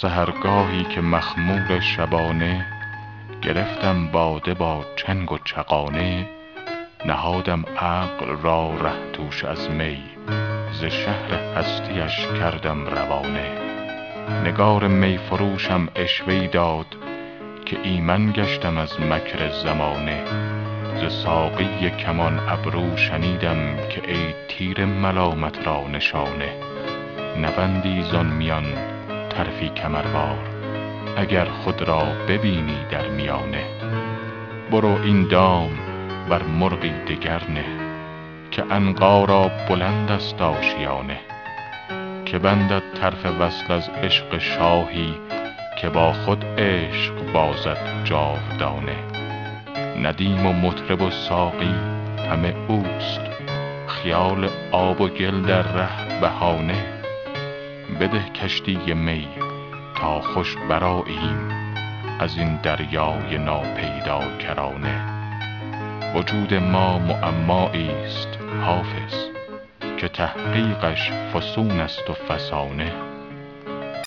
سحرگاهی که مخمور شبانه گرفتم باده با چنگ و چغانه نهادم عقل را ره توش از می ز شهر هستیش کردم روانه. نگار می فروشم عشوه داد که ایمن گشتم از مکر زمانه. ز ساقی کمان ابرو شنیدم که ای تیر ملامت را نشانه. نبندی زان میان طرفی کمروار اگر خود را ببینی در میانه. برو این دام بر مرغی دگر نه که عنقا را بلند است آشیانه. که بندد طرف وصل از عشق شاهی که با خود عشق بازد جاودانه. ندیم و مطرب و ساقی همه اوست خیال آب و گل در ره بهانه. بده کشتی می تا خوش برآییم از این دریای ناپیدا کرانه. وجود ما معمایی ست حافظ که تحقیقش فسون است و فسانه.